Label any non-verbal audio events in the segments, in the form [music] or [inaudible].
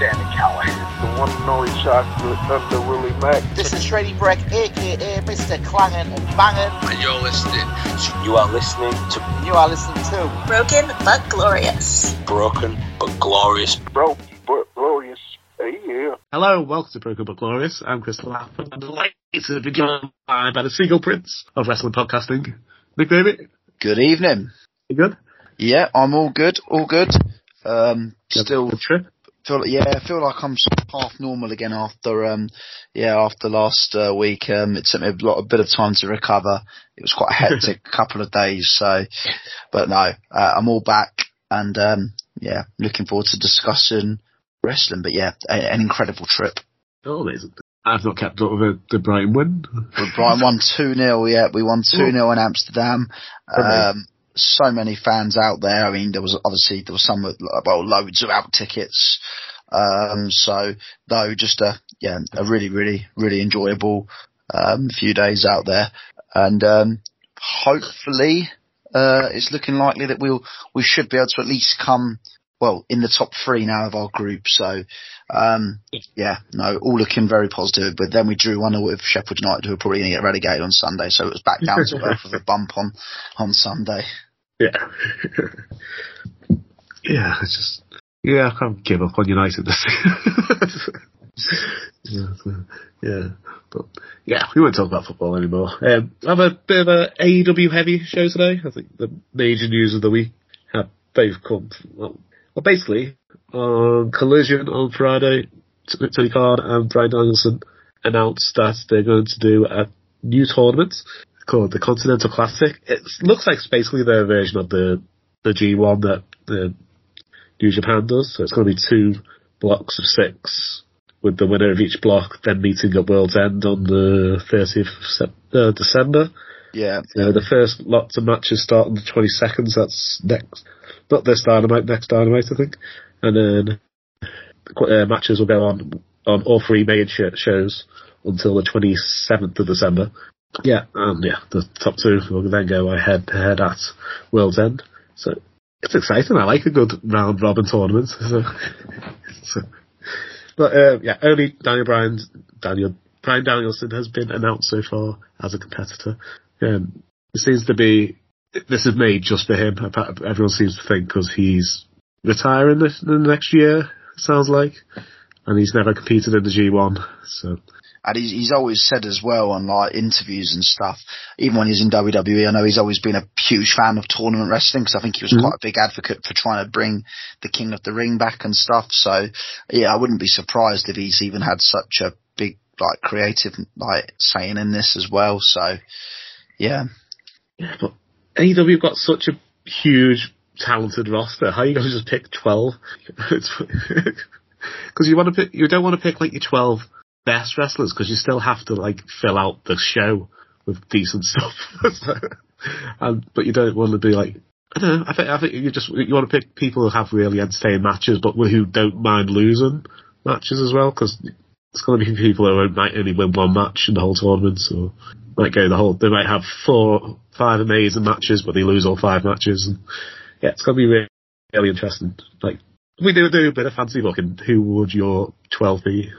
Sami Callihan. The one and only chocolate Thunder Willie Mack. This is Shreddy Breck, aka Mr. Clangin' and Bangin'. And you're listening to You are listening to You are listening to Broken but glorious. Broken but Glorious. Broken but glorious. Hey, yeah. Hello, welcome to Broken But Glorious. I'm Chris Lappin. I'm delighted to be joined by the Seagull Prince of Wrestling Podcasting, Nick Davie. Good evening. You good? Yeah, I'm all good, all good. Um, You had a still trip? Feel, yeah, I feel like I'm half normal again after, um, yeah, after last uh, week. Um, it took me a lot, a bit of time to recover. It was quite a hectic [laughs] couple of days, so, but no, uh, I'm all back and, um, yeah, looking forward to discussing wrestling. But yeah, a, an incredible trip. Oh, amazing. I've not kept up with the, Brighton win. Brighton won 2 0, yeah, we won 2 0 in Amsterdam. Um, so many fans out there. I mean, there was obviously, there was some well, loads of out tickets. Um, so no, just a, yeah, a really, really, really enjoyable, um, few days out there. And, um, hopefully, uh, it's looking likely that we'll, we should be able to at least come, well, in the top three now of our group. So, um, yeah, no, all looking very positive. But then we drew one with Sheffield United, who are probably going to get relegated on Sunday. So it was back down to earth with a bump on on Sunday. [laughs] Yeah. yeah, it's just, yeah, I can't give up on United this [laughs] yeah, yeah, but yeah, we won't talk about football anymore. Um, I have a bit of a AEW heavy show today. I think the major news of the week have both come. Well, well basically, on Collision on Friday, Tony Khan and Bryan Danielson announced that they're going to do a new tournament called the Continental Classic. It looks like it's basically their version of the the G1 that the New Japan does. So it's going to be two blocks of six, with the winner of each block then meeting at World's End on the 30th of uh, December. Yeah, Uh, the first lots of matches start on the 22nd, so that's next, not this Dynamite, next Dynamite, I think. And then uh, matches will go on on all three main sh- shows until the 27th of December. Yeah, and yeah, the top two will then go head to head at World's End. So it's exciting. I like a good round robin tournament. [laughs] So, so- but uh, yeah, only Daniel Bryan, Daniel Bryan Danielson has been announced so far as a competitor. Um, it seems to be this is made just for him. Everyone seems to think because he's retiring this the next year. Sounds like, and he's never competed in the G1. So and he's, he's always said as well on like interviews and stuff, even when he's in WWE, I know he's always been a huge fan of tournament wrestling because I think he was Mhm. quite a big advocate for trying to bring the King of the Ring back and stuff. So yeah, I wouldn't be surprised if he's even had such a big like creative like saying in this as well. So yeah, yeah, but AEW have got such a huge talented roster. How are you going to just pick twelve? [laughs] Because [laughs] you want to pick, you don't want to pick like your twelve best wrestlers because you still have to like fill out the show with decent [laughs] stuff. And but you don't want to be like I don't know. I think I think you just you want to pick people who have really entertaining matches, but who don't mind losing matches as well because it's going to be people who might only win one match in the whole tournament, so might go the whole. They might have four, five amazing matches, but they lose all five matches. And yeah, it's going to be really, really interesting. Like we do do a bit of fancy booking, who would your twelve be?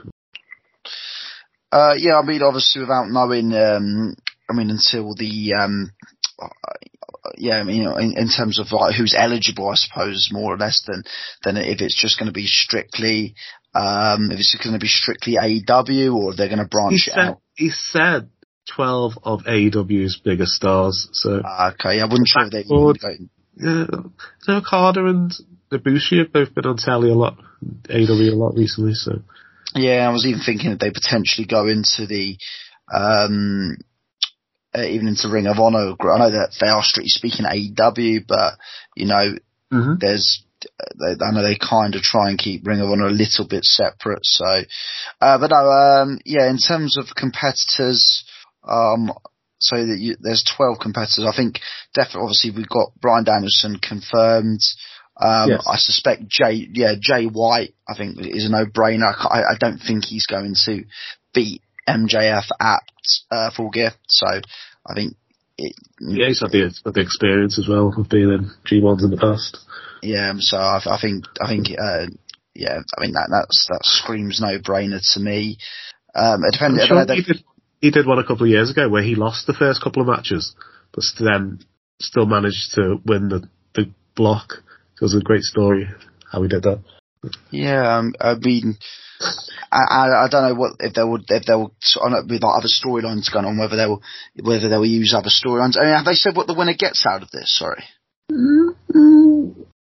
Uh, yeah, I mean, obviously without knowing, um, I mean, until the, um, yeah, I mean, you know, in, in terms of like who's eligible, I suppose, more or less than, than if it's just going to be strictly, um, if it's going to be strictly AEW or they're going to branch it said out. he said twelve of AEW's biggest stars. So Uh, okay, I wouldn't sure if they yeah, no, Carter and Ibushi have both been on telly a lot, AEW a lot recently. So Yeah, I was even thinking that they potentially go into the, um, uh, even into Ring of Honor. I know that they are strictly speaking AEW, but you know, Mhm. there's, I know they kind of try and keep Ring of Honor a little bit separate. So, uh, but no, um, yeah, in terms of competitors, um, so that you, there's 12 competitors. I think definitely, obviously, we've got Bryan Danielson confirmed. Um, Yes. I suspect Jay, yeah, Jay White, I think is a no-brainer. I, I I don't think he's going to beat MJF at uh, Full Gear. So I think, it, Yeah, he's had the, had the experience as well of being in G1s in the past. yeah. So I, I think, I think, uh, yeah. I mean that that's that screams no-brainer to me. Um, it depends. I'm I don't know, sure he, they- did, he did one a couple of years ago where he lost the first couple of matches, but then still managed to win the, the block. It was a great story how he did that. Yeah, um, I mean, I, I I don't know what if they would if they on with like other storylines going on whether they will whether they will use other storylines. I mean, have they said what the winner gets out of this? Sorry.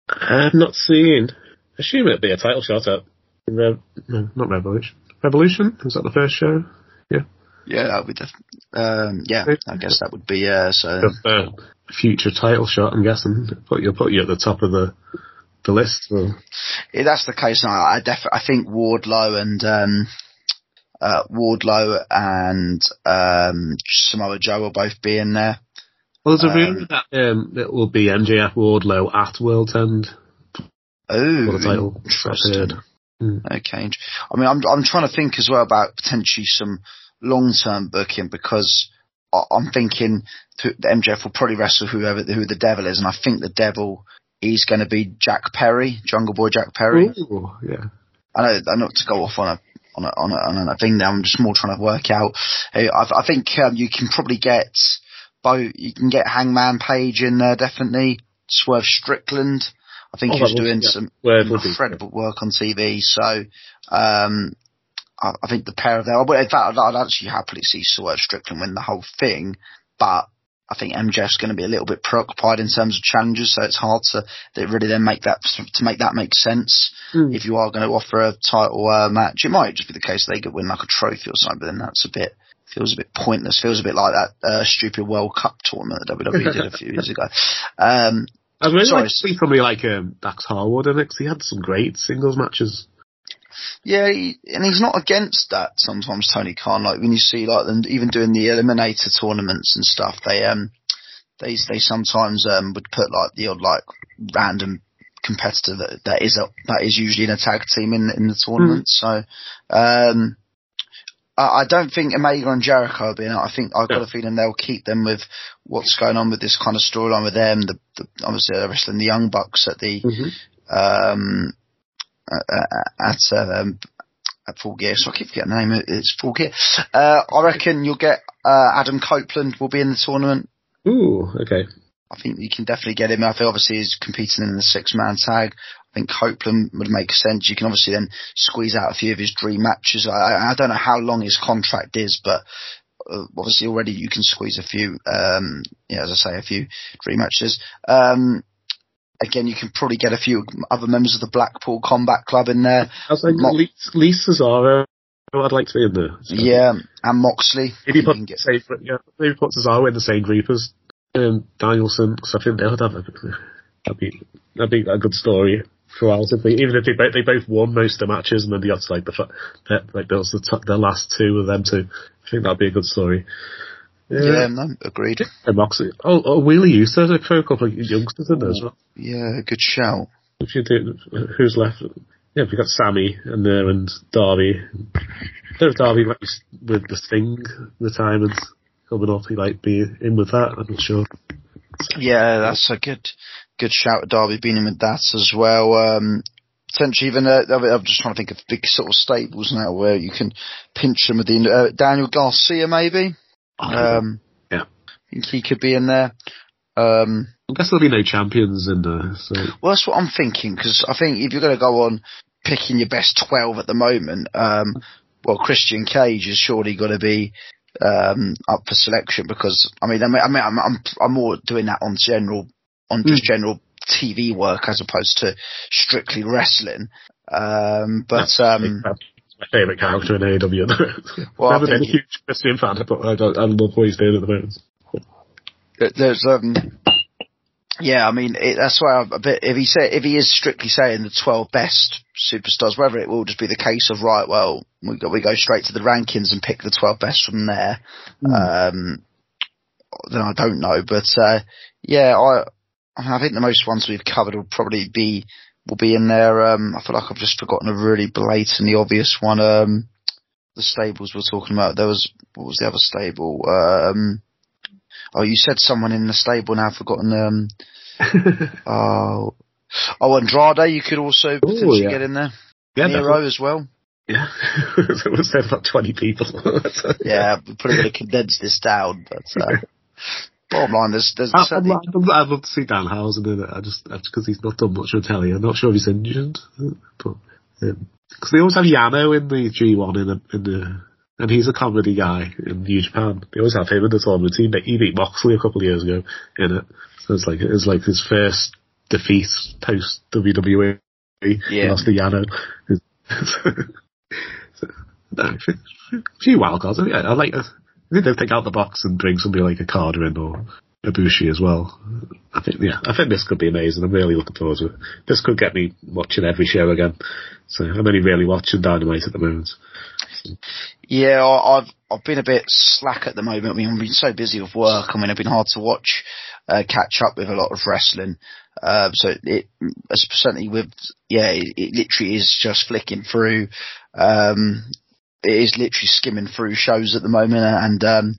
I've not seen. I assume it'd be a title shot at Rev, no, not Revolution. Revolution was that the first show? Yeah, that would. def- Um, yeah, I guess that would be. Uh, so uh, future title shot. I'm guessing. Put you put you at the top of the the list. If that's the case, I, I def- I think Wardlow and um, uh, Wardlow and um, Samoa Joe will both be in there. Well, there's a Um, rumor that um, it will be MJF Wardlow at World's End Oh, the title. Interesting. heard. Okay. I mean, I'm I'm trying to think as well about potentially some long term booking because I'm thinking the MJF will probably wrestle whoever who the devil is, and I think the devil is going to be Jack Perry, Jungle Boy Jack Perry. Ooh, yeah. I know, I not to go off on a on a on a, on a thing there. I'm just more trying to work out. I, I think um, you can probably get both. You can get Hangman Page in there definitely. Swerve Strickland. I think Oh, he was doing yeah. some would incredible work on TV. So, um, I, I think the pair of them. Well, in fact, I'd, I'd actually happily see Swerve Strickland win the whole thing, but I think MJF's going to be a little bit preoccupied in terms of challenges, so it's hard to that really then make that to make that make sense. Mm. If you are going to offer a title uh, match, it might just be the case they could win like a trophy or something, but then that's a bit feels a bit pointless. Feels a bit like that uh, stupid World Cup tournament that WWE did a few years ago. [laughs] Um, I'd really Sorry. like to see somebody like um, Dax Harwood in it 'cause he had some great singles matches. Yeah, he, and he's not against that sometimes, Tony Khan. Like when you see like them even doing the eliminator tournaments and stuff, they um they they sometimes um would put like the odd like random competitor that that is a that is usually in a tag team in in the tournament. So um I, I don't think Omega and Jericho will be in it. I think I've got a feeling they'll keep them with what's going on with this kind of storyline with them. The, the obviously they're wrestling the Young Bucks at the um, uh, uh, at um, at Full Gear. So I keep forgetting the name. It's Full Gear. Uh, I reckon you'll get uh, Adam Copeland will be in the tournament. Ooh, okay. I think you can definitely get him. I think obviously he's competing in the six man tag. I think Copeland would make sense. You can obviously then squeeze out a few of his dream matches. I, I- I don't know how long his contract is, but uh, obviously already you can squeeze a few, um, yeah, as I say, a few dream matches. Um, again, you can probably get a few other members of the Blackpool Combat Club in there. I like, Mo- Lee, Cesaro. I'd like to be in there. So Yeah, and Moxley. Maybe You put, get- say, yeah, maybe put Cesaro in the same group as um, Danielson, because I think they would have a, that'd be that'd be a good story throughout. If they, even if they both they both won most of the matches, and then they got to like the like those the the last two of them two. I think that'd be a good story. Yeah, no, agreed. And Moxley. Oh, oh Wheeler used to throw a couple of youngsters in there as well. Yeah, good shout. If you do, who's left? Yeah, we got Sammy in there and Darby. There's Darby like with the Sting retirement coming up. He might be in with that. I'm not sure. Yeah, that's a good good shout. Darby being in with that as well. Um, potentially even uh, I'm just trying to think of big sort of stables now where you can pinch them with the uh, Daniel Garcia maybe. Um, Yeah. I think he could be in there. Um, I guess there'll be no champions in there. So well, that's what I'm thinking because I think if you're going to go on picking your best twelve at the moment, um, well, Christian Cage is surely going to be um, up for selection because I mean, I mean, I mean I'm, I'm I'm more doing that on general on just general TV work as opposed to strictly wrestling. Um, but um, favourite character in AEW. [laughs] Well, I Never been a huge Christian fan, but I, don't, I love what he's doing at the moment. there's um, yeah, I mean it, that's why I'm a bit. If he say if he is strictly saying the twelve best superstars, whether it will just be the case of right, well, we go we go straight to the rankings and pick the twelve best from there. Um, then I don't know, but uh, yeah, I I think the most ones we've covered will probably be will be in there. Um, I feel like I've just forgotten a really blatantly obvious one. Um, the stables we're talking about. There was what was the other stable? Um, oh, you said someone in the stable. Now I've forgotten. Um, [laughs] oh, oh, Andrade. You could also potentially yeah. get in there. Yeah, Nero definitely. as well. yeah. [laughs] so it was there about twenty people. [laughs] Yeah, we're probably going to condense this down, but uh, bottom line, there's there's uh, I- I'd, certainly love- I'd love to see Danhausen in it. I just because he's not done much on telly. I'm not sure if he's injured, but um, because they always have Yano in the G1 in the, in the and he's a comedy guy in New Japan. They always have him in the tournament. He, beat- he beat Moxley a couple of years ago in it, so it's like it's like his first defeat post WWE. Yeah. lost to Yano. [laughs] so, no, a few wild cards. I, I like. I think they'll take out the box and bring somebody like a Carter in or a Ibushi as well. I think yeah, I think this could be amazing. I'm really looking forward to it. This could get me watching every show again. So I'm only really watching Dynamite at the moment. Yeah, I- I've I've been a bit slack at the moment. I mean, I've been so busy with work. I mean, it's been hard to watch, uh, catch up with a lot of wrestling. Uh, so it certainly with yeah, it, it literally is just flicking through. Um, it is literally skimming through shows at the moment, and um,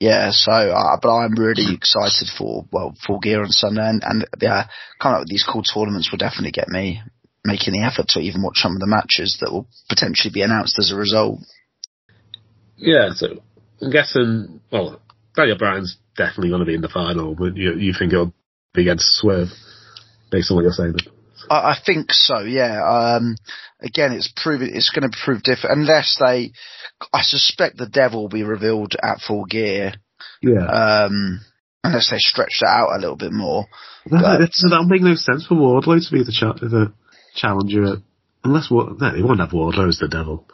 yeah. So, uh, but I'm really excited for well, full gear on Sunday, and, and yeah, kind these cool tournaments will definitely get me making the effort to even watch some of the matches that will potentially be announced as a result. Yeah, so I'm guessing. Well, Daniel Bryan's definitely going to be in the final, but you you think it'll be against Swerve, based on what you're saying. I, I think so. Yeah. Um, again, it's proven it's going to prove different unless they. I suspect the devil will be revealed at full gear. Yeah, Um, unless they stretch that out a little bit more. that, but- that that'll make no sense for Wardlow to be the, cha- the challenger, unless Ward- no, they won't have Wardlow as the devil.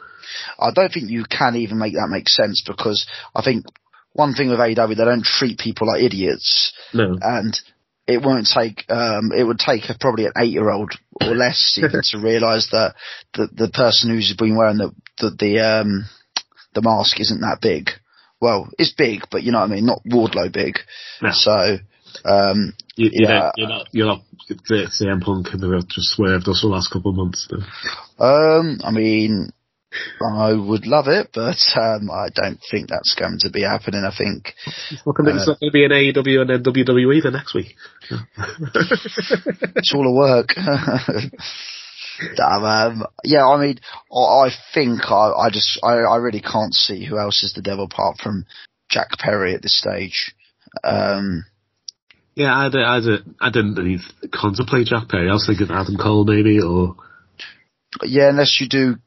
I don't think you can even make that make sense because I think one thing with AW they don't treat people like idiots. No, and it won't take um it would take a, probably an eight year old or less [laughs] even to realise that the the person who's been wearing the the, the um the mask isn't that big. Well, it's big, but you know what I mean, not Wardlow big. No. So um you, you Yeah. you're not. You're not. CM Punk and they've just swerved us for the last couple of months. So. um I mean I would love it, but um I don't think that's going to be happening. I think It's not going Uh, to be an AEW and then WWE the next week. it's all a work. [laughs] Damn, um, yeah, I mean, I, I think I, I just, I, I really can't see who else is the devil apart from Jack Perry at this stage. Um, Yeah, I didn't really contemplate Jack Perry. I was thinking Adam Cole maybe, or yeah, unless you do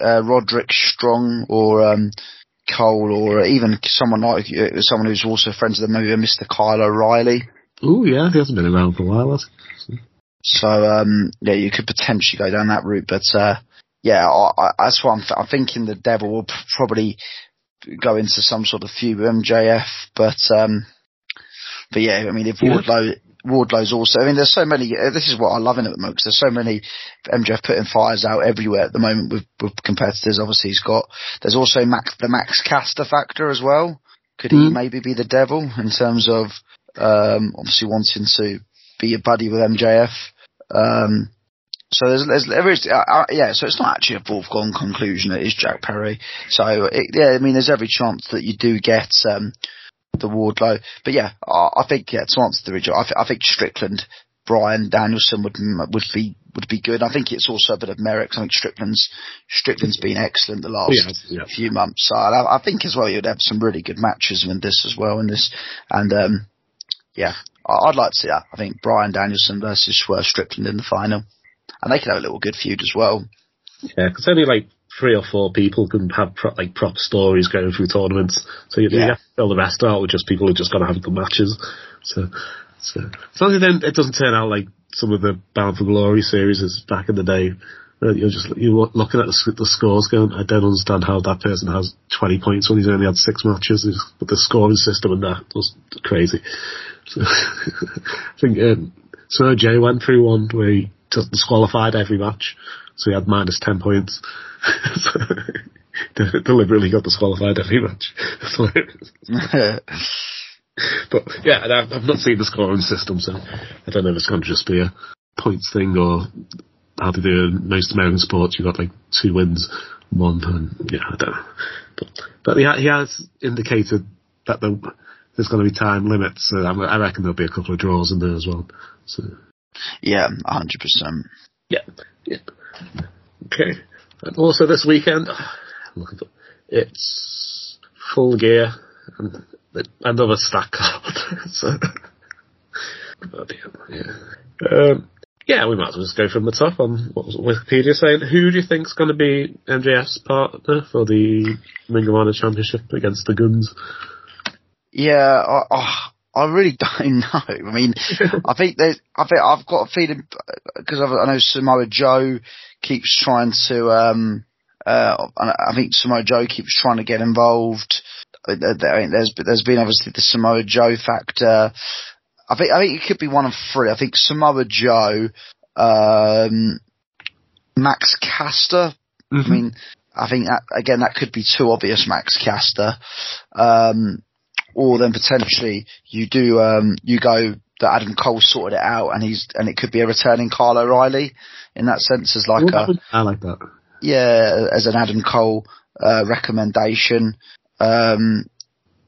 uh, Roderick Strong or um, Cole or even someone like uh, someone who's also friends with them, maybe Mr. Kyle O'Reilly. oh yeah, he hasn't been around for a while. So um, yeah, you could potentially go down that route, but uh, yeah, I, I, that's why I'm, th- I'm thinking the devil will probably go into some sort of feud with MJF, but um, but yeah, I mean if. Wardlow Wardlow's also, I mean there's so many. uh, This is what I love in it at the moment 'cause there's so many MJF putting fires out everywhere at the moment with, with competitors. Obviously he's got. There's also Max the Max Caster factor as well. Could he Mm. maybe be the devil in terms of um, obviously wanting to be a buddy with MJF? Um, so there's, there's there is, uh, uh, yeah. So it's not actually a foregone conclusion. It is Jack Perry. So it, yeah, I mean, there's every chance that you do get um, the Wardlow. But yeah, I, I think yeah, to answer the original, I, th- I think Strickland, Bryan Danielson would would be would be good. I think it's also a bit of merit. I think Strickland's Strickland's been excellent the last Yeah, yeah. few months. So I, I think as well you'd have some really good matches in this as well in this. And um, yeah, I- I'd like to see that. I think Bryan Danielson versus Swerve Strickland in the final, and they could have a little good feud as well. Yeah, because only like three or four people can have pro- like proper stories going through tournaments. So you, you have to fill the rest out with just people who just got to have good matches. So, so as long as then it doesn't turn out like some of the Bound for Glory series is back in the day. uh, You're just you're looking at the, the scores, going, I don't understand how that person has 20 points when he's only had six matches. But the scoring system and that was crazy. So, [laughs] I think um, Sir Jay went through one where he disqualified every match, so he had minus 10 points. So, [laughs] deliberately got disqualified every match. [laughs] So, [laughs] but yeah, and I've, I've not seen the scoring system, so I don't know if it's going to just be a points thing or how they do in most American sports. You've got like two wins, one, and yeah, I don't know. But, but he, he has indicated that the, there's going to be time limits, so I, I reckon there'll be a couple of draws in there as well. So Yeah, hundred percent. yeah, yeah. Okay. And also this weekend, look at it, it's full gear and another stack card. [laughs] so, but yeah, yeah. Um, yeah, we might as well just go from the top on what was Wikipedia saying. Who do you think's going to be MJF's partner for the Ring of Honor Championship against the Guns? Yeah, I, I, I really [laughs] don't know. I mean, [laughs] I think there's, I think I've got a feeling because I know Samoa Joe keeps trying to, um, uh, I think Samoa Joe keeps trying to get involved. I mean, there's there's been obviously the Samoa Joe factor. I think I think it could be one of three. I think Samoa Joe, um, Max Caster. Mm-hmm. I mean, I think that again that could be too obvious, Max Caster. Um, or then potentially you do um, you go that Adam Cole sorted it out, and he's and it could be a returning Kyle O'Reilly in that sense as like a I like that. yeah as an Adam Cole uh, recommendation. Um,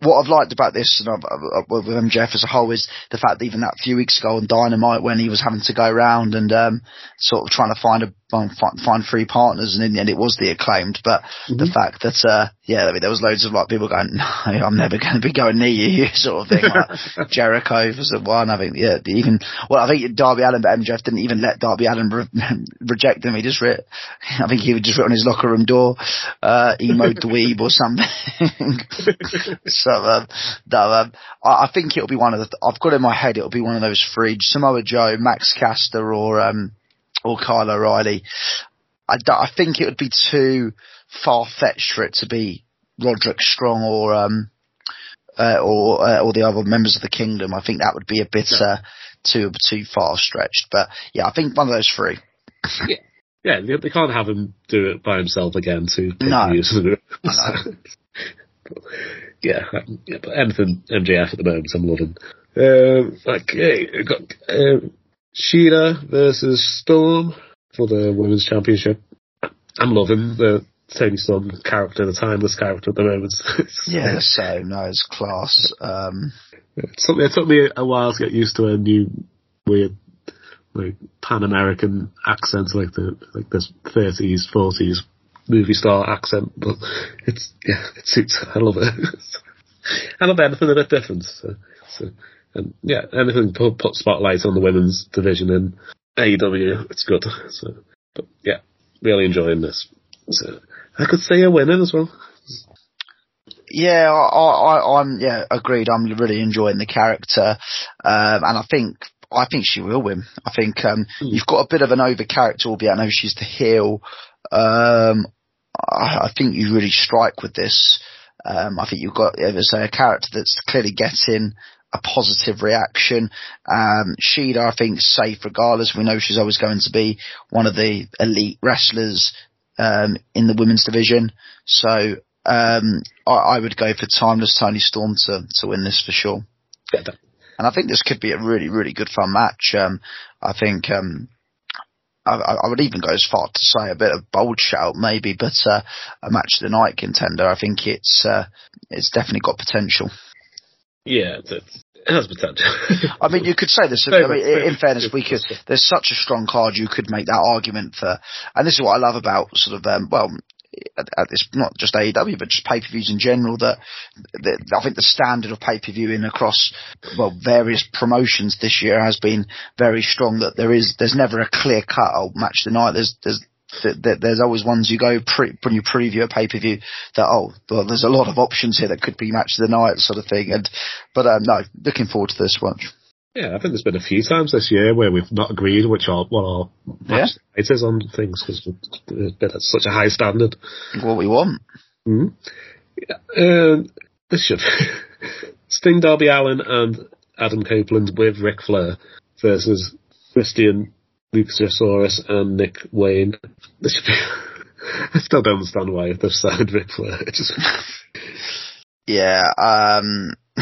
what I've liked about this and I've, I've, with MJF as a whole is the fact that even that few weeks ago on Dynamite when he was having to go around and um, sort of trying to find a find, find three partners and in the end it was the acclaimed. But Mm-hmm. the fact that uh, yeah, I mean there was loads of like people going, [laughs] no, I'm never going to be going near you, [laughs] sort of thing. Like [laughs] Jericho was the one. I think yeah, even well, I think Darby Allin, but MJF didn't even let Darby Allin re- reject him. He just writ. I think he would just writ on his locker room door, uh, emo dweeb or something. so um, no, um, I, I think it'll be one of the. I've got in my head it'll be one of those three: Samoa Joe, Max Caster, or um, or Kyle O'Reilly. I think it would be too far fetched for it to be Roderick Strong or um, uh, or uh, or the other members of the Kingdom. I think that would be a bit uh, too too far stretched. But yeah, I think one of those three. Yeah, they, they can't have him do it by himself again to No. [laughs] yeah, yeah, but anything MJF at the moment, I'm loving. Um, okay, we've got um, Sheila versus Storm for the women's championship. I'm loving the Toni Storm character, the timeless character at the moment. [laughs] Yeah, so it's class. Um, it took, me, it took me a while to get used to a new weird like Pan American accent, like the like this thirties, forties movie star accent, but it's yeah, it suits. I love it. [laughs] I love anything a bit different. So, so and yeah, anything put, put spotlight on the women's division in AEW, it's good. So, but yeah, really enjoying this. So I could say a winning as well. yeah, I, I, I'm yeah agreed. I'm really enjoying the character, um, and I think I think she will win. I think um, you've got a bit of an over character, albeit I know she's the heel. Um, I, I think you really strike with this. Um, I think you've got, as I say, a character that's clearly getting a positive reaction. Um, Sheila, I think, safe regardless. We know she's always going to be one of the elite wrestlers um, in the women's division. So um, I, I would go for Timeless Toni Storm to, to win this for sure. Yeah, And I think this could be a really, really good fun match. Um, I think um, I, I would even go as far to say a bit of bold shout, maybe, but uh, a match of the night contender. I think it's uh, it's definitely got potential. Yeah, it's, it's, it has potential. I mean, you could say this. [laughs] I mean, in fairness, we could. [laughs] There's such a strong card. You could make that argument for, and this is what I love about sort of um, well, this not just AEW but just pay per views in general. That, that I think the standard of pay per viewing across well various promotions this year has been very strong. That there is there's never a clear cut oh, match of the night. There's there's th- th- there's always ones you go pre- when you preview a pay per view that oh well there's a lot of options here that could be match of the night sort of thing and but um, no looking forward to this one. Yeah, I think there's been a few times this year where we've not agreed which are what our Yeah. match it is on things because it's been at such a high standard. What we want. Mm. Yeah, um, this should [laughs] Sting Darby Allin and Adam Copeland with Ric Flair versus Christian Luchasaurus and Nick Wayne. This should be. [laughs] I still don't understand why they've signed Ric Flair. [laughs] Just Yeah, um, [laughs]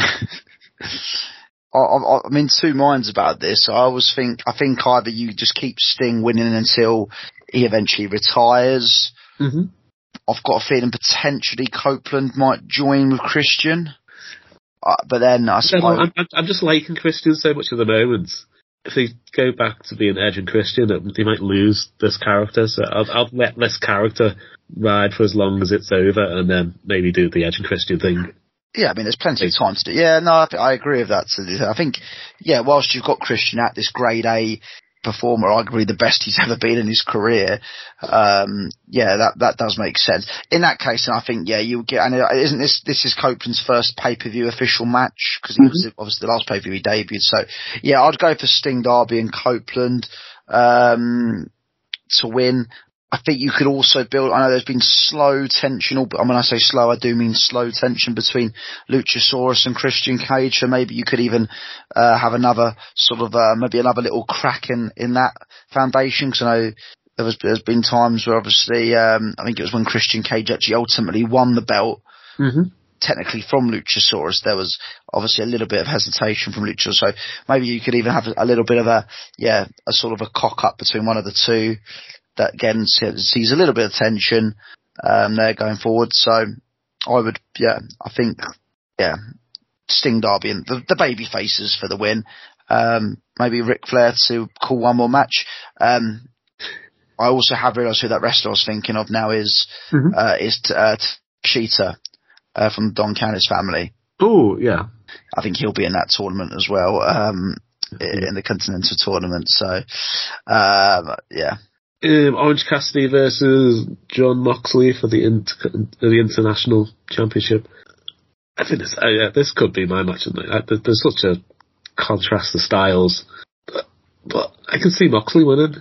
I, I, I'm in two minds about this. I always think I think either you just keep Sting winning until he eventually retires. Mm-hmm. I've got a feeling potentially Copeland might join with Christian. Uh, but then I suppose I'm, I'm, I'm just liking Christian so much at the moment. If they go back to being Edge and Christian, they might lose this character. So I'll, I'll let this character ride for as long as it's over, and then maybe do the Edge and Christian thing. Yeah, I mean, there's plenty of time to do. Yeah, no, I, I agree with that. I think, yeah, whilst you've got Christian at this grade A performer, arguably the best he's [laughs] ever been in his career, um, yeah, that that does make sense. In that case, then I think, yeah, you get. And uh, isn't this this is Copeland's first pay per view official match because he was obviously the last pay per view he debuted. So yeah, I'd go for Sting Darby and Copeland um, to win. I think you could also build. I know there's been slow tension, or when I say slow, I do mean slow tension between Luchasaurus and Christian Cage. So maybe you could even uh, have another sort of uh, maybe another little crack in in that foundation. Because I know there was there's been times where obviously um, I think it was when Christian Cage actually ultimately won the belt. Mm-hmm. Technically from Luchasaurus, there was obviously a little bit of hesitation from Luchasaurus. So maybe you could even have a little bit of a yeah a sort of a cock up between one of the two that again sees a little bit of tension um, there going forward. So I would, yeah, I think, yeah, Sting Darby and the, the baby faces for the win. Um, maybe Ric Flair to call one more match. Um, I also have realised who that wrestler I was thinking of now is Mhm. uh, is uh, Cheetah uh, from Don Callis family. Oh yeah, I think he'll be in that tournament as well. Um, in the Continental tournament. So, um, yeah, um, Orange Cassidy versus Jon Moxley for the inter- the international championship. I think this, uh, yeah, this could be my match of the night. There's such a contrast of styles, but, but I can see Moxley winning.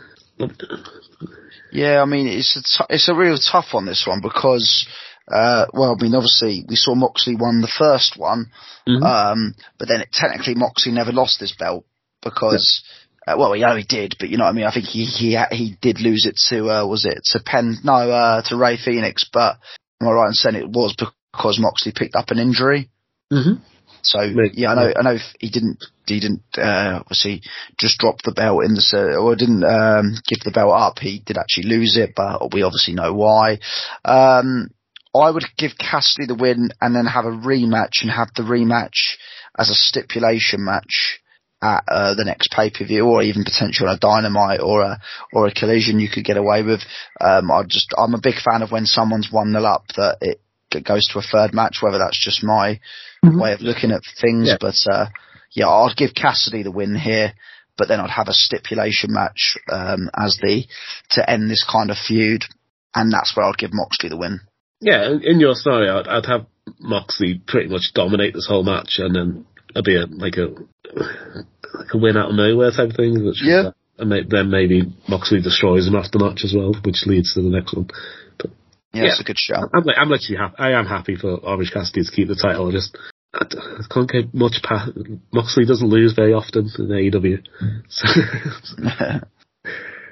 Yeah, I mean it's a t- it's a real tough one this one because uh, well, I mean obviously we saw Moxley won the first one, Mhm. um, but then it, technically Moxley never lost this belt because. Uh, well, yeah, he did, but you know what I mean. I think he he he did lose it to uh, was it to Penn? No, uh, to Rey Fenix. But am I right in saying it was because Moxley picked up an injury? Mm-hmm. So yeah, I know, I know he didn't, he didn't uh, obviously just drop the belt in the or didn't um, give the belt up. He did actually lose it, but we obviously know why. Um, I would give Cassidy the win and then have a rematch and have the rematch as a stipulation match at uh, the next pay per view, or even potentially a dynamite or a or a collision you could get away with. Um, I just I'm a big fan of when someone's one nil up that it it goes to a third match, whether that's just my way of looking at things. Yeah. But uh, yeah, I'd give Cassidy the win here, but then I'd have a stipulation match um, as the to end this kind of feud, and that's where I'd give Moxley the win. Yeah, in, in your scenario, I'd, I'd have Moxley pretty much dominate this whole match, and then it'd be a, like a like a win out of nowhere type thing. Which Yeah. and may, then maybe Moxley destroys him after the match as well, which leads to the next one. Yeah, Yeah. it's a good show. I'm, I'm actually happy. I am happy for Orange Cassidy to keep the title. I just I, d- I can't get much past. Moxley doesn't lose very often in AEW. So, [laughs]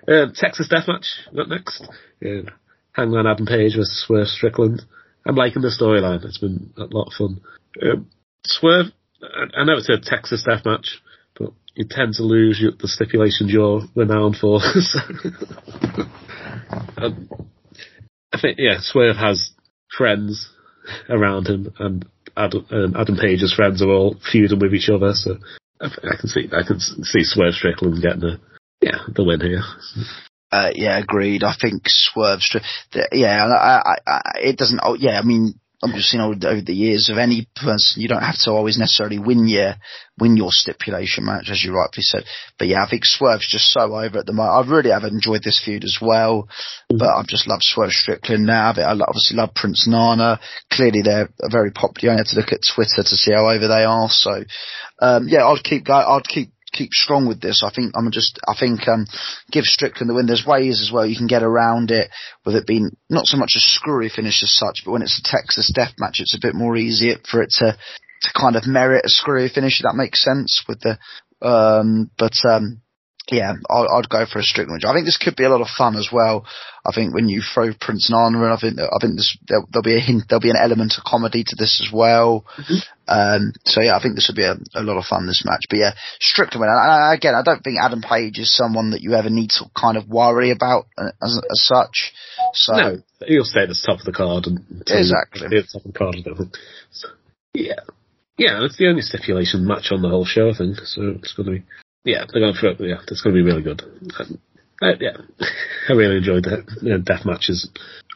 um, Texas Deathmatch up next. Yeah. Hangman Adam Page versus Swerve Strickland. I'm liking the storyline. It's been a lot of fun. Um, Swerve, I, I know it's a Texas death match, but you tend to lose the stipulations you're renowned for. [laughs] Um, I think yeah, Swerve has friends around him, and Adam, um, Adam Page's friends are all feuding with each other. So I, I can see I can see Swerve Strickland getting the yeah the win here. Uh, yeah, agreed. I think Swerve, the, yeah, I, I, I, it doesn't. Oh, yeah, I mean, I'm just you know over the years of any person, you don't have to always necessarily win your win your stipulation match, as you rightly said. But yeah, I think Swerve's just so over at the moment. I really have enjoyed this feud as well, but I've just loved Swerve Strickland now. I obviously love Prince Nana. Clearly, they're very popular. You only have to look at Twitter to see how over they are. So, um, yeah, I'd keep going. I'd keep keep strong with this. I think I'm just. I think um, give Strickland the win. There's ways as well you can get around it with it being not so much a screwy finish as such, but when it's a Texas death match, it's a bit more easy for it to to kind of merit a screwy finish. If that makes sense with the. Um, but um, yeah, I'd, I'd go for a Strickland match. I think this could be a lot of fun as well. I think when you throw Prince Nana in, I think I think this there'll, there'll be a hint, there'll be an element of comedy to this as well. Um, so yeah, I think this would be a, a lot of fun this match. But yeah, Strickland. And I, again, I don't think Adam Page is someone that you ever need to kind of worry about uh, as, as such. So No, he'll stay at the top of the card. And Exactly. At the top of the card, I. So, yeah. Yeah, it's the only stipulation match on the whole show, I think. So it's going to be, yeah, they're going for it. Yeah, it's going to be really good. Um, uh, yeah, [laughs] I really enjoyed the uh, death matches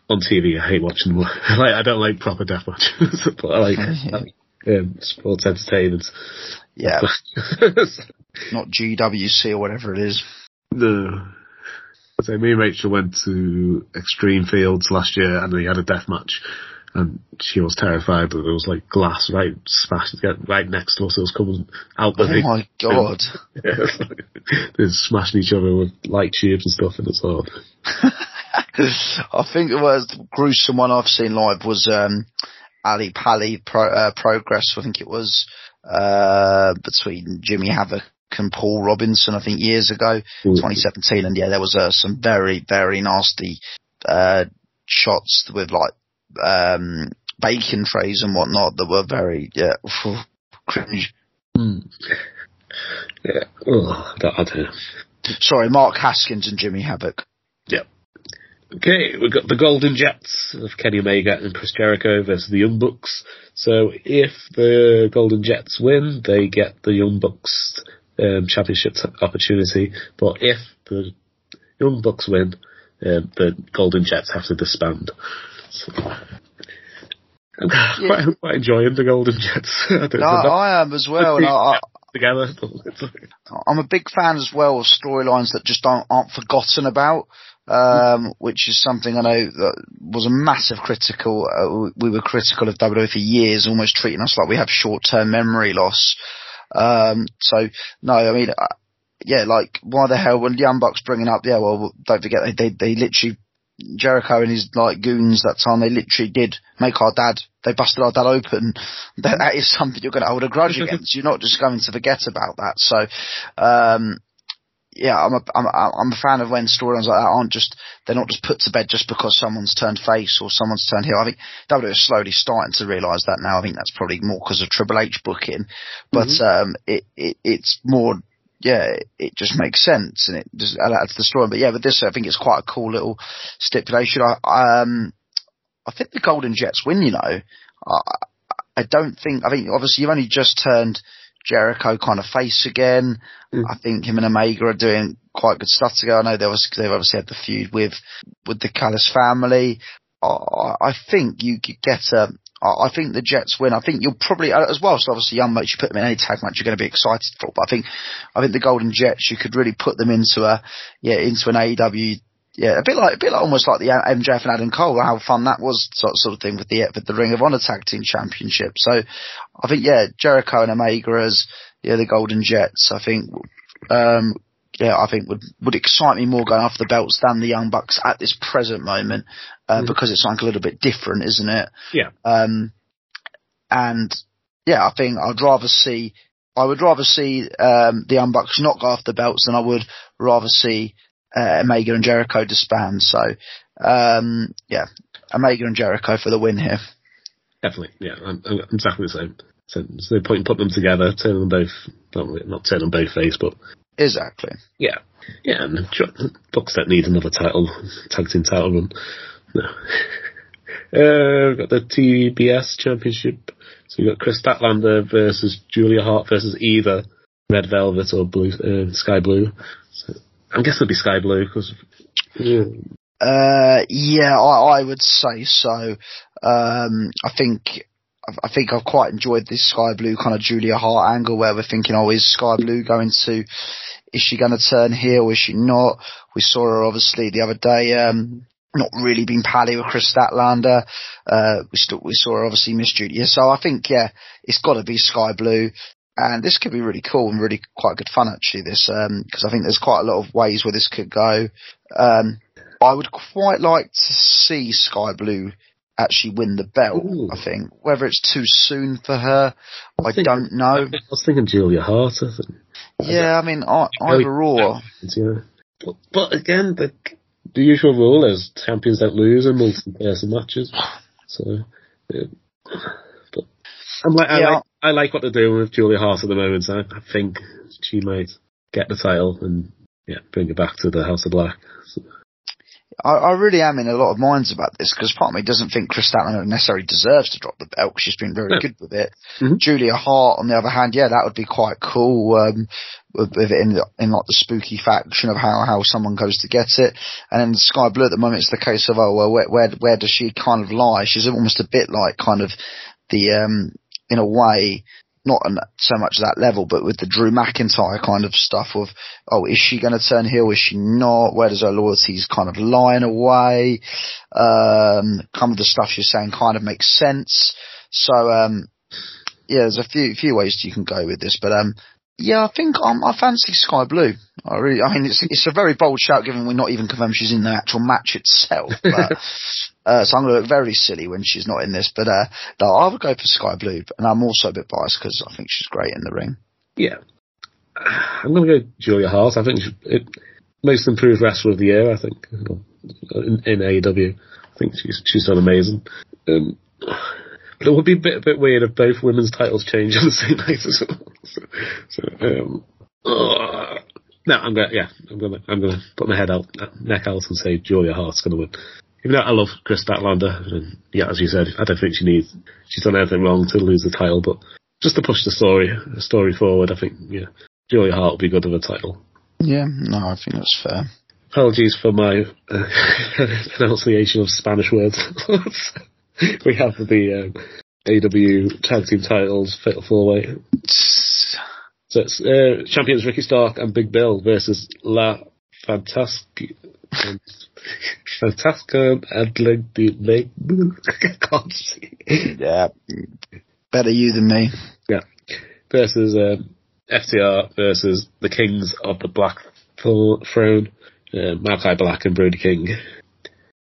on TV. I hate watching them. [laughs] like, I don't like proper death matches, [laughs] but I like, I like um, sports entertainment. yeah, not GWC or whatever it is. No. So me and Rachel went to Extreme Fields last year and we had a death match and she was terrified that there was like glass right smashed right next to us. It was coming out the Oh ring. my god. [laughs] Yeah, they're smashing each other with light tubes and stuff and it's all. [laughs] I think the most gruesome one I've seen live was um, Ali Pali Pro, uh, Progress. I think it was uh, between Jimmy Havoc and Paul Robinson. I think years ago, 2017, and yeah, there was uh, some very very nasty uh, shots with like um, bacon trays and whatnot that were very yeah [sighs] cringe. Yeah. Oh, I don't, I don't know. Sorry, Mark Haskins and Jimmy Havoc. Yeah. Okay, we've got the Golden Jets of Kenny Omega and Chris Jericho versus the Young Bucks. So if the Golden Jets win, they get the Young Bucks um, championship t- opportunity. But if the Young Bucks win, um, the Golden Jets have to disband. I'm quite, I'm quite enjoying the Golden Jets. [laughs] I No, I am as well, and I, together. but [laughs] It's like, I'm a big fan as well of storylines that just aren't, aren't forgotten about, um, which is something I know that was a massive critical. Uh, we were critical of WWE for years, almost treating us like we have short-term memory loss. Um, so no, I mean, uh, yeah, like why the hell when Young Bucks bringing up? Yeah, well, don't forget they they, they literally. Jericho and his like goons that time they literally did make our dad they busted our dad open. [laughs] That, that is something you're going to hold a grudge [laughs] against. You're not just going to forget about that. So um yeah, I'm a, I'm a, I'm a fan of when storylines like that aren't just, they're not just put to bed just because someone's turned face or someone's turned heel. I think WWE is slowly starting to realise that now. I think that's probably more because of Triple H booking, but, um, it, it, it's more, yeah, it just makes sense and it just adds to the story. But yeah, with this, I think it's quite a cool little stipulation. I, um, I think the Golden Jets win, you know. I, I don't think, I think obviously you've only just turned Jericho kind of face again. I think him and Omega are doing quite good stuff together. I know there was, they've obviously had the feud with, with the Callis family. I, I think you could get a, I I think the Jets win. I think you'll probably, uh, as well, so obviously young mates, you put them in any tag match, you're going to be excited for. But I think, I think the Golden Jets, you could really put them into a, yeah, into an AEW yeah, a bit like a bit like almost like the MJF and Adam Cole, how fun that was, sort sort of thing with the with the Ring of Honor Tag Team Championship. So, I think yeah, Jericho and Omega as yeah the Golden Jets. I think, um, yeah, I think would would excite me more going after the belts than the Young Bucks at this present moment, uh, because it's like a little bit different, isn't it? yeah. Um, and yeah, I think I'd rather see, I would rather see, um, the Young Bucks not go after the belts than I would rather see, uh, Omega and Jericho disband. So, um, yeah, Omega and Jericho for the win here. Definitely, yeah, I'm, I'm exactly the same. So there's no point in putting them together, turning them both, not, not turning them both face, but Exactly. yeah, yeah, and Bucks don't need another title, tag team title run. No. [laughs] Uh, we've got the TBS Championship. So we've got Kris Statlander versus Julia Hart versus either Red Velvet or Blue, uh, Skye Blue. So I'm guessing it'll be Skye Blue because yeah, Uh, yeah, I, I would say so. Um, I think, I think I've quite enjoyed this Skye Blue kind of Julia Hart angle where we're thinking, oh, is Skye Blue going to, is she going to turn heel? Is she not? We saw her obviously the other day, um, not really being pally with Kris Statlander. Uh, we still, we saw her obviously Miss Julia. So I think, yeah, it's got to be Skye Blue. And this could be really cool and really quite good fun actually, this, um, cause I think there's quite a lot of ways where this could go. Um, I would quite like to see Skye Blue actually win the belt, Ooh. I think. Whether it's too soon for her, I think- don't know. I was thinking Julia Hart. I think. Yeah, I mean, I, either or. Yeah. But, but again, the the usual rule is champions don't lose in multi-person matches. So, yeah. but I'm like, I Yeah. like, I like what they're doing with Julia Hart at the moment. So I, I think she might get the title and yeah, bring it back to the House of Black. So, I, I really am in a lot of minds about this because part of me doesn't think Kris Statlander necessarily deserves to drop the belt she's been very No. good with it. Mhm. Julia Hart, on the other hand, yeah, that would be quite cool. Um, with, with it in, the- in like the spooky faction of how, how someone goes to get it. And then Skye Blue at the moment, it's the case of, oh, well, where, where, where does she kind of lie? She's almost a bit like kind of the, um, in a way, not on so much that level, but with the Drew McIntyre kind of stuff of, oh, is she going to turn heel? Is she not? Where does her loyalties kind of lie in a way? Um, kind of the stuff she's saying kind of makes sense. So, um, yeah, there's a few, few ways you can go with this, but, um, yeah, I think um, I fancy Skye Blue. I really, I mean, it's it's a very bold shout given we're not even confirmed she's in the actual match itself. But, [laughs] uh, so I'm going to look very silly when she's not in this. But uh, no, I would go for Skye Blue, and I'm also a bit biased because I think she's great in the ring. yeah, [sighs] I'm going to go Julia Hart. I think she, it, most improved wrestler of the year. I think in, in AEW. I think she's she's done amazing. Um, but it would be a bit, a bit weird if both women's titles change on the same [laughs] night as well. So, so um, uh, no, I'm gonna yeah, I'm gonna I'm gonna put my head out, neck out, and say Julia Hart's gonna win. Even though I love Kris Statlander, and yeah, as you said, I don't think she needs she's done anything wrong to lose the title, but just to push the story the story forward, I think yeah, Julia Hart would be good with the title. Yeah, no, I think that's fair. Apologies for my uh, [laughs] pronunciation of Spanish words. [laughs] we have the um, AW tag team titles fatal four way. So it's uh, champions Ricky Stark and Big Bill versus La Fantastica. Fantastica and like the Leg. I can't see. Yeah, better you than me. Yeah. Versus um, FTR versus the Kings of the Black Throne, uh, Malachi Black and Brody King.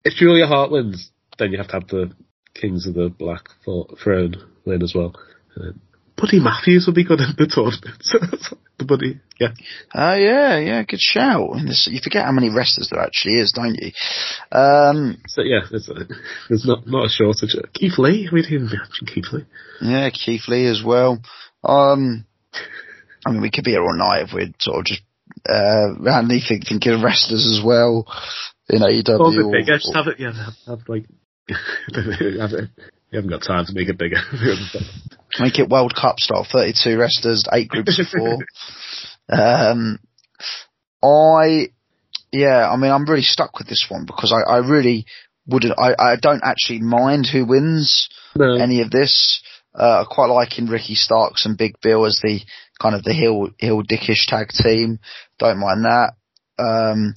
If Julia Hart wins, then you have to have the Kings of the Black Throne win as well. Uh, Buddy Matthews would be good in the tournament. [laughs] the Buddy, yeah. Oh yeah, yeah, good shout. And this, you forget how many wrestlers there actually is, don't you? Um, So yeah, there's, uh, there's not not a shortage. Keith Lee, we didn't mention Keith Lee. yeah, Keith Lee as well. Um, I mean, we could be here all night if we'd sort of just uh, randomly think, thinking of wrestlers as well in AEW. Or a or- bigger, just have it, yeah, have, have like, have it, you haven't got time to make it bigger. [laughs] Make it World Cup style, 32 wrestlers, eight groups of four. [laughs] Um, I, yeah, I mean, I'm really stuck with this one because I, I really wouldn't, I, I don't actually mind who wins no. any of this. Uh, I quite liking Ricky Starks and Big Bill as the kind of the heel, heel dickish tag team. Don't mind that. Um,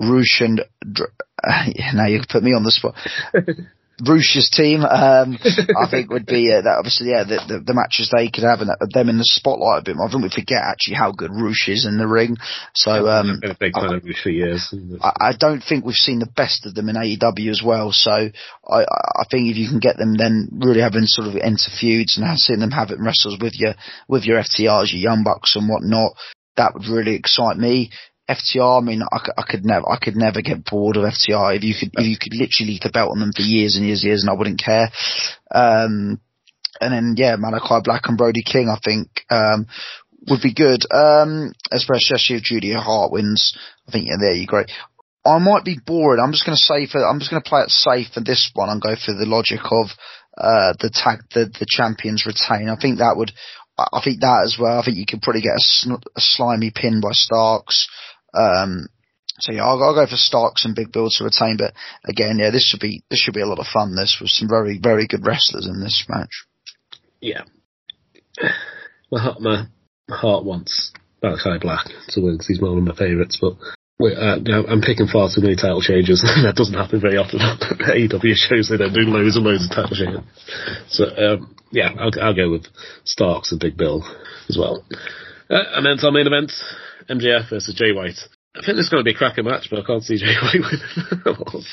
Rush and, Dr- [laughs] now you put me on the spot. [laughs] Rush's team, um, [laughs] I think would be uh, that obviously yeah the, the the matches they could have and them in the spotlight a bit more. I think we forget actually how good Rush is in the ring. So um, a big fan of for years. I, I don't think we've seen the best of them in AEW as well. So I, I think if you can get them, then really having sort of enter feuds and have, seeing them having wrestles with your with your FTRs, your Young Bucks and whatnot, that would really excite me. FTR, I mean, I, I could never, I could never get bored of FTR. If you could, if you could literally leave the belt on them for years and years and years, and I wouldn't care. Um, and then yeah, Malachi Black and Brody King, I think, um, would be good. Um, especially if Julia Hart wins. I think yeah, there you great. I might be bored. I'm just going to say for I'm just going to play it safe for this one and go for the logic of uh, the tag the the champions retain. I think that would I think that as well. I think you could probably get a, sn- a slimy pin by Starks. Um, so yeah, I'll, I'll go for Starks and Big Bill to retain. But again, yeah, this should be this should be a lot of fun. This with some very very good wrestlers in this match. Yeah. My heart, my heart wants Malachi Black to win because he's one of my favourites, but wait, uh, I'm picking far too many title changes. [laughs] that doesn't happen very often. [laughs] AEW shows they don't do loads and loads of title changes. So um, yeah, I'll, I'll go with Starks and Big Bill as well. Uh, and then to our main event, MJF versus Jay White. I think this is going to be a cracking match, but I can't see Jay [laughs] White winning.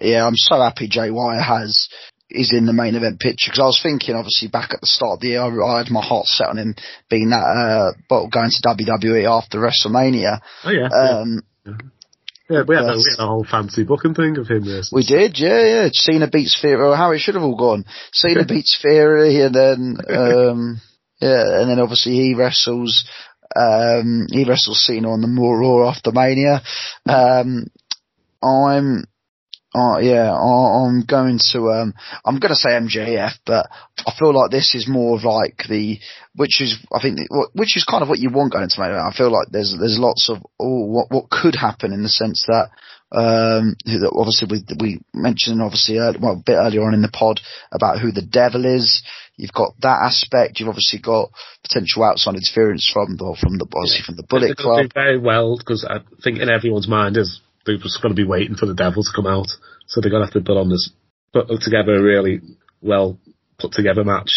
Yeah, I'm so happy Jay White has is in the main event picture because I was thinking, obviously, back at the start of the year, I, I had my heart set on him being that, uh, but going to WWE after WrestleMania. Oh yeah. Um, yeah, we had, a, we had a whole fancy booking thing of him this. we did, yeah, yeah. Cena beats Theory, or how it should have all gone. Cena [laughs] beats Theory, and then, um, yeah, and then obviously he wrestles, um, he wrestles Cena on the Raw Raw after Mania. Um, I'm, oh yeah, I- I'm going to, um, I'm going to say MJF, but I feel like this is more of like the, which is, I think, which is kind of what you want going into Mania. I feel like there's, there's lots of, oh, what, what could happen in the sense that, um, obviously we, we mentioned obviously, early, well, a bit earlier on in the pod about who the devil is. You've got that aspect. You've obviously got potential outside interference from the, from the, obviously from the Bullet They're Club. very well because I think in everyone's mind is they're just going to be waiting for the devil to come out, so they're going to have to put on this, put together a really well put together match.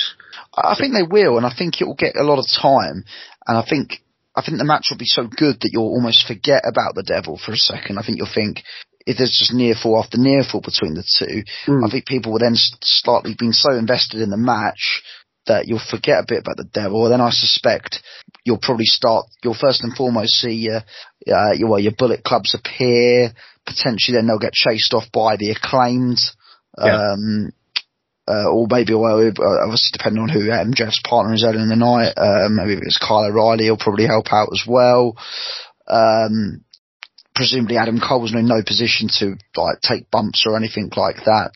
I think they will, and I think it will get a lot of time. And I think I think the match will be so good that you'll almost forget about the devil for a second. I think you'll think if there's just near fall after near fall between the two, Mm. I think people will then s- slightly been so invested in the match that you'll forget a bit about the devil. Then I suspect you'll probably start. You'll first and foremost see your uh, your, well, your bullet clubs appear. Potentially, then they'll get chased off by the acclaimed. Yeah. Um, uh, or maybe well, uh, obviously depending on who MJF's partner is early in the night. Uh, maybe if it's Kyle O'Reilly, he'll probably help out as well. Um, presumably Adam Cole's in no position to like take bumps or anything like that.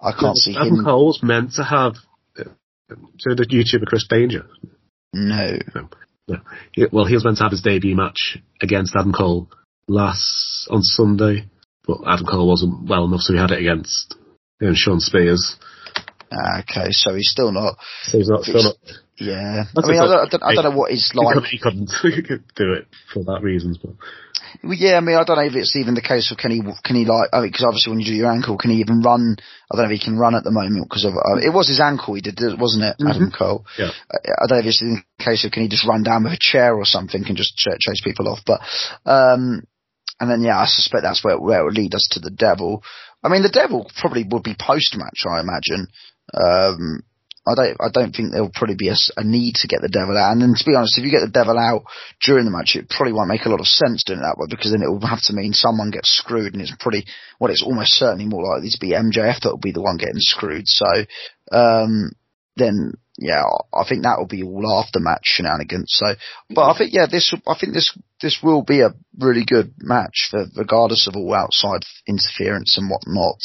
I can't see Adam him. Cole's meant to have. Uh, so the YouTuber Chris Danger. No. He- Well, he was meant to have his debut match against Adam Cole last on Sunday, but Adam Cole wasn't well enough, so he had it against um, Shawn Spears. Ah, Okay, so he's still not. So he's not still not. Yeah, That's I mean, I don't, I don't, I don't know what he's like. he couldn't [laughs] he couldn't do it for that reasons, but Well, Yeah, I mean, I don't know if it's even the case of can he, can he like, I mean, because obviously when you do your ankle, can he even run? I don't know if he can run at the moment because of, uh, it was his ankle he did, it wasn't it, Adam Cole? yeah. I I don't know if it's in the case of can he just run down with a chair or something and just ch- chase people off. But, um, and then yeah, I suspect that's where, where it would lead us to the devil. I mean, the devil probably would be post match, I imagine. Um, I don't, I don't think there'll probably be a need to get the devil out. And then to be honest, if you get the devil out during the match, it probably won't make a lot of sense doing it that way because then it will have to mean someone gets screwed and it's pretty, well, it's almost certainly more likely to be MJF that will be the one getting screwed. So, um, then yeah, I think that will be all after match shenanigans. So, but I think yeah, this I think this this will be a really good match for regardless of all outside interference and whatnot.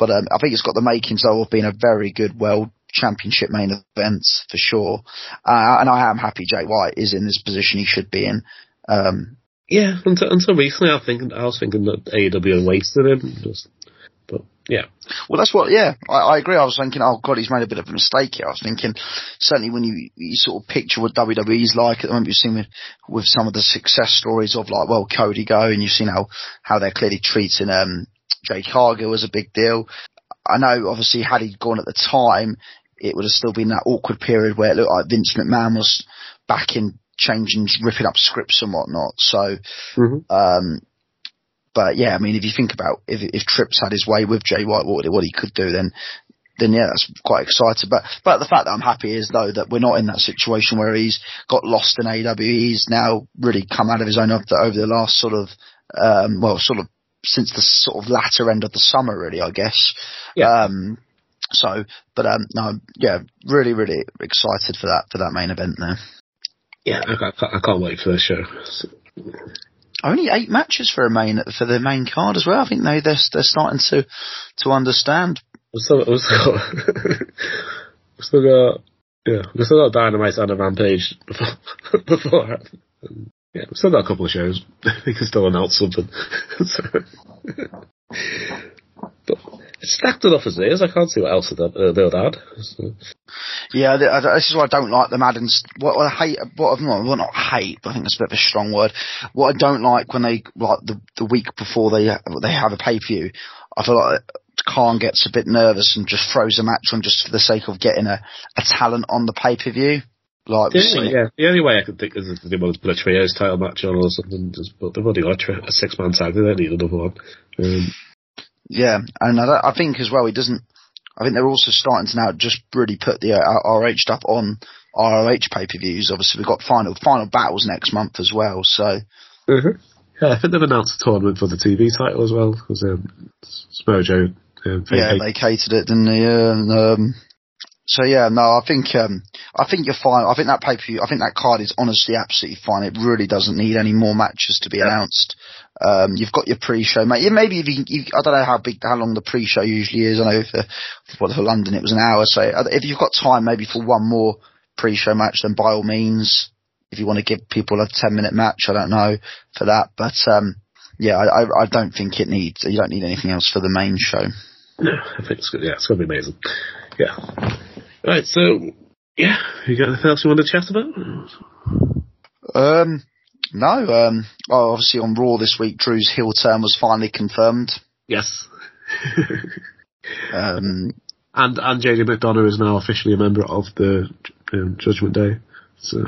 But um, I think it's got the makings though of being a very good world championship main event for sure. Uh, and I am happy Jay White is in this position he should be in. Um, yeah. Until, until recently, I think I was thinking that AEW wasted him. Just, but yeah, Well, that's what, yeah, I, I agree. I was thinking, oh god, he's made a bit of a mistake here. I was thinking, certainly when you, you sort of picture what WWE's like at the moment, you've seen with, with some of the success stories of like, well, Cody Go, and you've seen how, how they're clearly treating, um, Jade Cargill was a big deal. I know, obviously, had he gone at the time, it would have still been that awkward period where it looked like Vince McMahon was back in changing, ripping up scripts and whatnot. So, Mhm. um, but yeah, I mean, if you think about if if Trips had his way with Jay White, what what he could do, then then yeah, that's quite exciting. But but the fact that I'm happy is though that we're not in that situation where he's got lost in AEW. He's now really come out of his own over the, over the last sort of um, well, sort of since the sort of latter end of the summer, really, I guess. Yeah. Um, so, but um, no, yeah, really, really excited for that for that main event there. yeah, I, I, can't, I can't wait for the show. Only eight matches for a main for the main card as well. I think they they're, they're starting to to understand. we've still, we've still got, [laughs] we've still got, yeah, we've still got Dynamite and a Rampage before, [laughs] before and, yeah, we've still got a couple of shows. [laughs] we can still announce something. [laughs] so, but it's stacked enough as it is. I can't see what else they'll, uh, add. So, Yeah, th- I- this is why I don't like the Madden. What, I hate, what I've not, well, not hate, but I think that's a bit of a strong word. What I don't like when they like the the week before they they have a pay per view, I feel like Khan gets a bit nervous and just throws a match on just for the sake of getting a, a talent on the pay per view. Like the, only, yeah, the only way I could think is if they wanted to put a trios title match on or something. Just, but they've already got a, tri- a six man tag. They don't need another one. Um, Yeah, and I, I think as well he doesn't. I think they're also starting to now just really put the uh, ROH stuff on ROH pay per views. Obviously, we've got final final battles next month as well. So Mhm. Yeah, I think they've announced a tournament for the TV title as well because um, Samoa Joe. Um, yeah, vacated- they catered it, didn't they? Yeah, and, um, so yeah, no, I think um, I think you're fine. I think that pay per view, I think that card is honestly absolutely fine. It really doesn't need any more matches to be announced. Um, you've got your pre-show, mate. Yeah, maybe if you, you, I don't know how big, how long the pre-show usually is. I know for well, for London it was an hour. So uh, if you've got time, maybe for one more pre-show match, then by all means, if you want to give people a ten-minute match, I don't know for that, but um, yeah, I, I, I don't think it needs. You don't need anything else for the main show. No, I think it's good. Yeah, it's going to be amazing. Yeah. Right. So, yeah, you got anything else you want to chat about? Um, no. Um, well, obviously on Raw this week, Drew's heel turn was finally confirmed. Yes. [laughs] Um, and and JD McDonagh is now officially a member of the um, Judgment Day. So,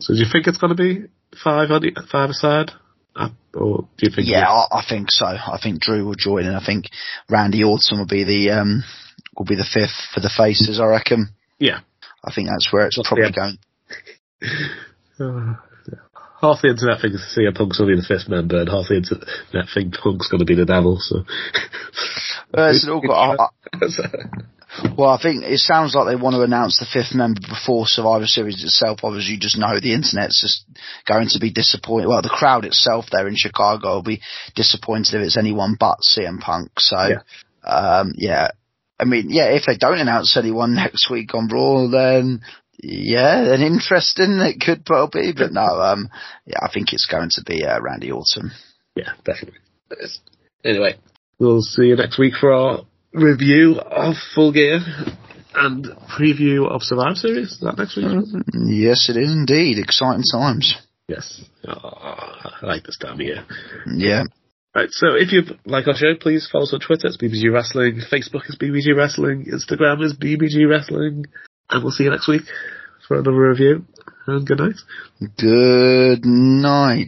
so do you think it's going to be five on the, five aside, uh, or do you think? yeah, I, I think so. I think Drew will join, and I think Randy Orton will be the um, will be the fifth for the faces. I reckon. Yeah. I think that's where it's Just probably going. [laughs] Uh, half the internet thinks CM Punk's going to be the fifth member, and half the internet think Punk's going to be the devil. So, [laughs] Uh, it's all got, I, [laughs] I, well, I think it sounds like they want to announce the fifth member before Survivor Series itself. Obviously, you just know the internet's just going to be disappointed. Well, the crowd itself there in Chicago will be disappointed if it's anyone but CM Punk. So, Yeah. um, yeah. I mean, yeah, if they don't announce anyone [laughs] next week on Raw, then yeah, then interesting it could be. But no, [laughs] um, yeah, I think it's going to be uh, Randy Orton. yeah, definitely. Anyway, we'll see you next week for our review of Full Gear and preview of Survivor Series. Is that next week? Yes, it is indeed exciting times. Yes. Oh, I like this time of year. Yeah. Right, so if you like our show, please follow us on Twitter, it's BBG Wrestling, Facebook is BBG Wrestling, Instagram is BBG Wrestling, and we'll see you next week for another review, and good night. Good night.